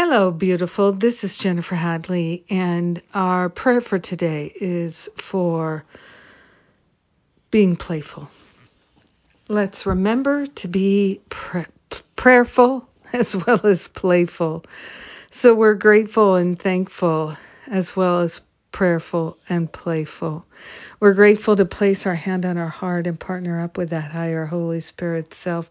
Hello, beautiful. This is Jennifer Hadley, and our prayer for today is for being playful. Let's remember to be pr- prayerful as well as playful. So we're grateful and thankful as well as prayerful and playful. We're grateful to place our hand on our heart and partner up with that higher Holy Spirit self.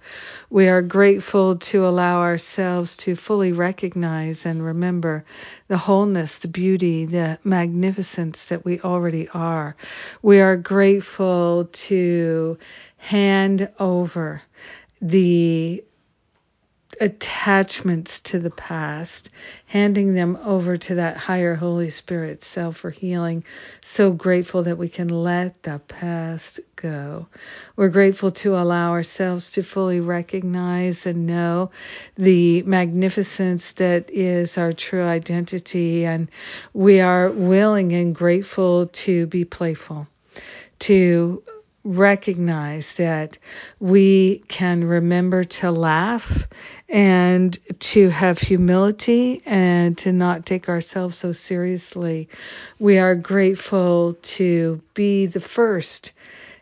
We are grateful to allow ourselves to fully recognize and remember the wholeness, the beauty, the magnificence that we already are. We are grateful to hand over the attachments to the past, handing them over to that higher Holy Spirit self for healing. So grateful that we can let the past go. We're grateful to allow ourselves to fully recognize and know the magnificence that is our true identity. And we are willing and grateful to be playful, to recognize that we can remember to laugh and to have humility and to not take ourselves so seriously. We are grateful to be the first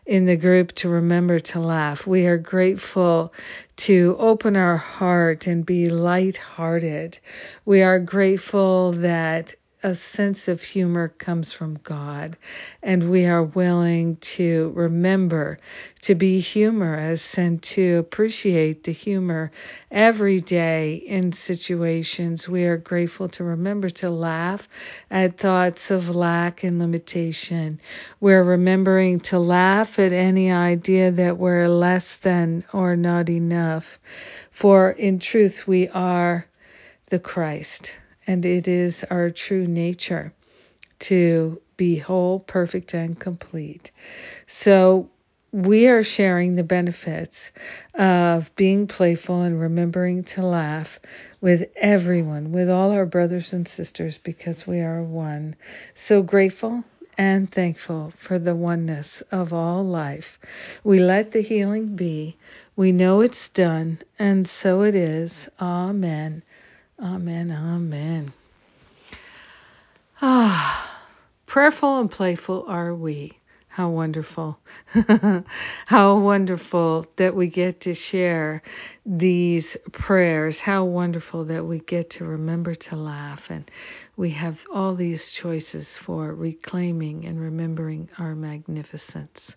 in the group to remember to laugh. We are grateful to open our heart and be light-hearted. We are grateful that a sense of humor comes from God, and we are willing to remember to be humorous and to appreciate the humor every day in situations. We are grateful to remember to laugh at thoughts of lack and limitation. We're remembering to laugh at any idea that we're less than or not enough. For in truth, we are the Christ and it is our true nature to be whole, perfect, and complete. So, we are sharing the benefits of being playful and remembering to laugh with everyone, with all our brothers and sisters, because we are one. So grateful and thankful for the oneness of all life. We let the healing be. We know it's done, and so it is. Amen. Amen. Amen. Ah, prayerful and playful are we. How wonderful. How wonderful that we get to share these prayers. How wonderful that we get to remember to laugh. And we have all these choices for reclaiming and remembering our magnificence.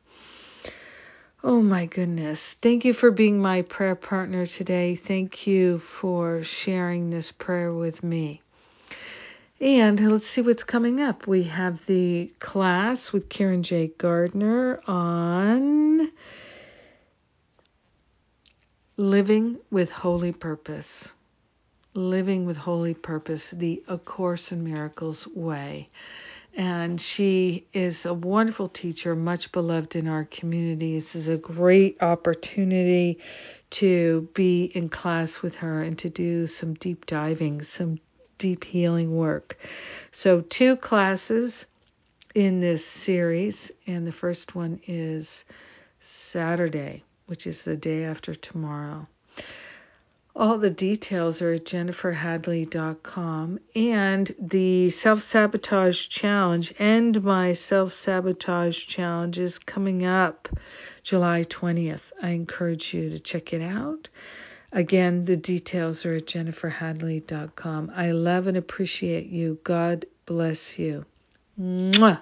Oh my goodness. Thank you for being my prayer partner today. Thank you for sharing this prayer with me. And let's see what's coming up. We have the class with Karen J. Gardner on living with holy purpose. Living with holy purpose, the A Course in Miracles way and she is a wonderful teacher, much beloved in our community. This is a great opportunity to be in class with her and to do some deep diving, some deep healing work. So, two classes in this series, and the first one is Saturday, which is the day after tomorrow. All the details are at jenniferhadley.com. And the self sabotage challenge, End My Self Sabotage Challenge, is coming up July 20th. I encourage you to check it out. Again, the details are at jenniferhadley.com. I love and appreciate you. God bless you. Mwah.